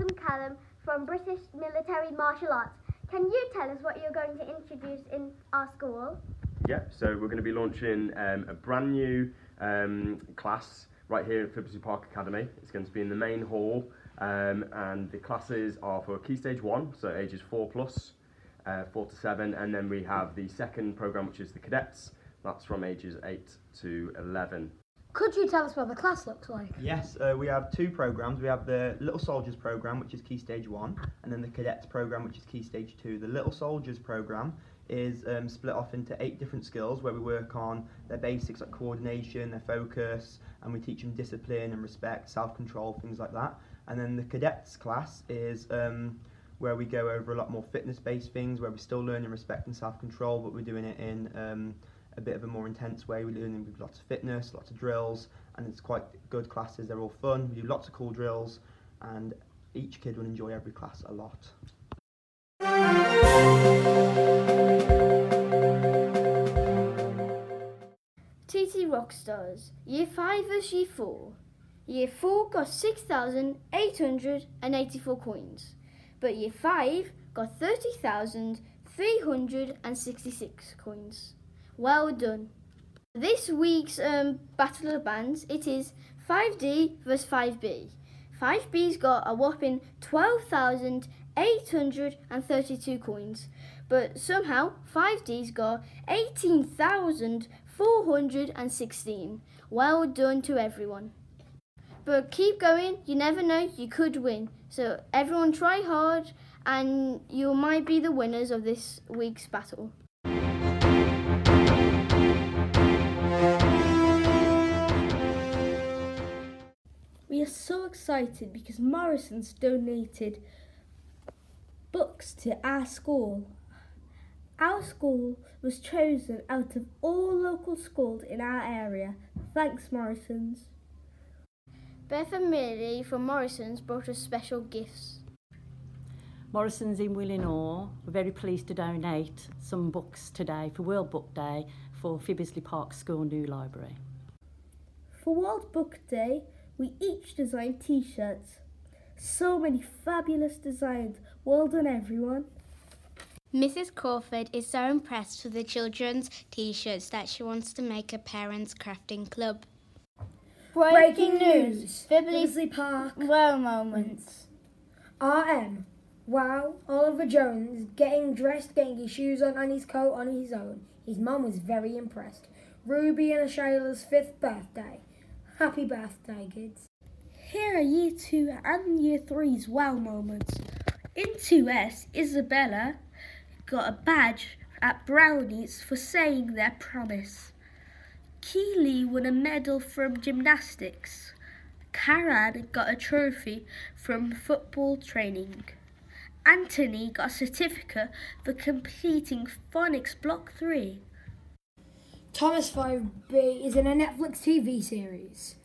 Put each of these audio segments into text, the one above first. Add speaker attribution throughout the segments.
Speaker 1: and Callum from British Military Martial Arts. Can you tell us what you're going to introduce in our school?
Speaker 2: Yeah, so we're going to be launching um, a brand new um, class right here at Fibbersley Park Academy. It's going to be in the main hall, um, and the classes are for Key Stage 1, so ages 4 plus, uh, 4 to 7, and then we have the second programme, which is the cadets. That's from ages 8 to 11.
Speaker 3: Could you tell us what the class looks like?
Speaker 4: Yes, uh, we have two programs. We have the Little Soldiers program, which is Key Stage 1, and then the Cadets program, which is Key Stage 2. The Little Soldiers program is um, split off into eight different skills where we work on their basics like coordination, their focus, and we teach them discipline and respect, self control, things like that. And then the Cadets class is um, where we go over a lot more fitness based things, where we're still learning respect and self control, but we're doing it in um, a bit of a more intense way. We're learning with lots of fitness, lots of drills, and it's quite good classes. They're all fun. We do lots of cool drills, and each kid will enjoy every class a lot.
Speaker 5: TT Rockstars, Year 5 versus Year 4. Year 4 got 6,884 coins, but Year 5 got 30,366 coins. Well done. This week's um, Battle of Bands, it is 5D versus 5B. 5B's got a whopping 12,832 coins, but somehow 5D's got 18,416. Well done to everyone. But keep going, you never know, you could win. So everyone try hard and you might be the winners of this week's battle.
Speaker 3: We are so excited because Morrison's donated books to our school. Our school was chosen out of all local schools in our area. Thanks, Morrison's.
Speaker 5: Beth and Millie from Morrison's brought us special gifts.
Speaker 6: Morrison's in Willenhall. We're very pleased to donate some books today for World Book Day for Fibbersley Park School New Library.
Speaker 3: For World Book Day, we each designed t shirts. So many fabulous designs. Well done, everyone.
Speaker 7: Mrs. Crawford is so impressed with the children's t shirts that she wants to make a parents' crafting club.
Speaker 3: Breaking news
Speaker 5: Fibbersley
Speaker 3: Park.
Speaker 5: Wow moments.
Speaker 3: RM. Wow, Oliver Jones getting dressed, getting his shoes on and his coat on his own. His mum was very impressed. Ruby and Shayla's fifth birthday. Happy birthday, kids. Here are year two and year three's wow moments. In 2S, Isabella got a badge at Brownies for saying their promise. Keely won a medal from gymnastics. Karan got a trophy from football training. Anthony got a certificate for completing Phonics Block 3.
Speaker 8: Thomas 5B is in a Netflix TV series.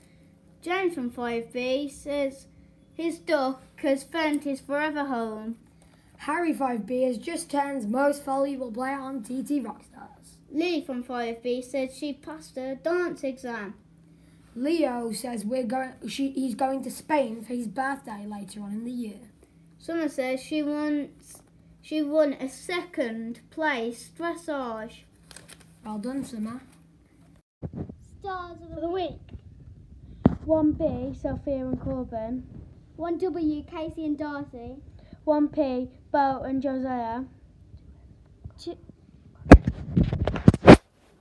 Speaker 5: James from 5B says his duck has found his forever home.
Speaker 8: Harry 5B has just turned most valuable player on TT Rockstars.
Speaker 5: Lee from 5B says she passed her dance exam.
Speaker 8: Leo says we're going. She, he's going to Spain for his birthday later on in the year.
Speaker 5: Summer says she wants she won a second place dressage.
Speaker 8: Well done, Summer.
Speaker 1: Stars of
Speaker 5: For the week. 1B, Sophia and Corbin.
Speaker 1: 1W, Casey and Darcy.
Speaker 5: 1P, Bo and Josiah.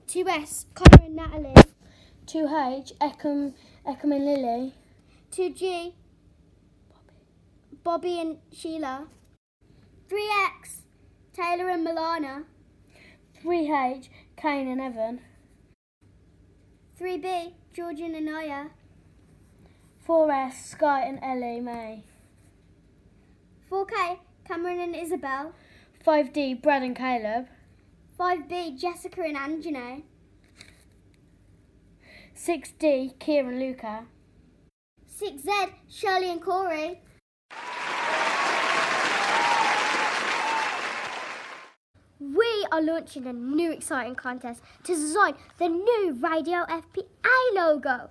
Speaker 1: 2S, Connor and Natalie.
Speaker 5: 2H, Eckham, Eckham and Lily.
Speaker 1: 2G, Bobby and Sheila. 3X, Taylor and Milana.
Speaker 5: 3H, Kane and Evan.
Speaker 1: 3B, Georgian and Aya.
Speaker 5: 4S, Sky and Ellie May.
Speaker 1: 4K, Cameron and Isabel.
Speaker 5: 5D, Brad and Caleb.
Speaker 1: 5B, Jessica and Anjane.
Speaker 5: 6D, Kieran and Luca.
Speaker 1: 6Z, Shirley and Corey. We are launching a new exciting contest to design the new Radio FPA logo.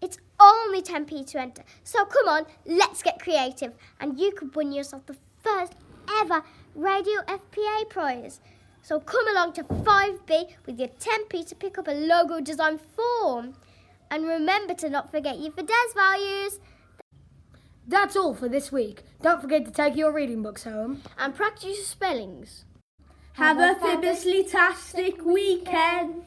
Speaker 1: It's only 10p to enter. So come on, let's get creative. And you could win yourself the first ever Radio FPA prize. So come along to 5B with your 10p to pick up a logo design form. And remember to not forget your Fidesz values.
Speaker 8: That's all for this week. Don't forget to take your reading books home.
Speaker 5: And practice your spellings.
Speaker 3: Have a fabulously tastic weekend.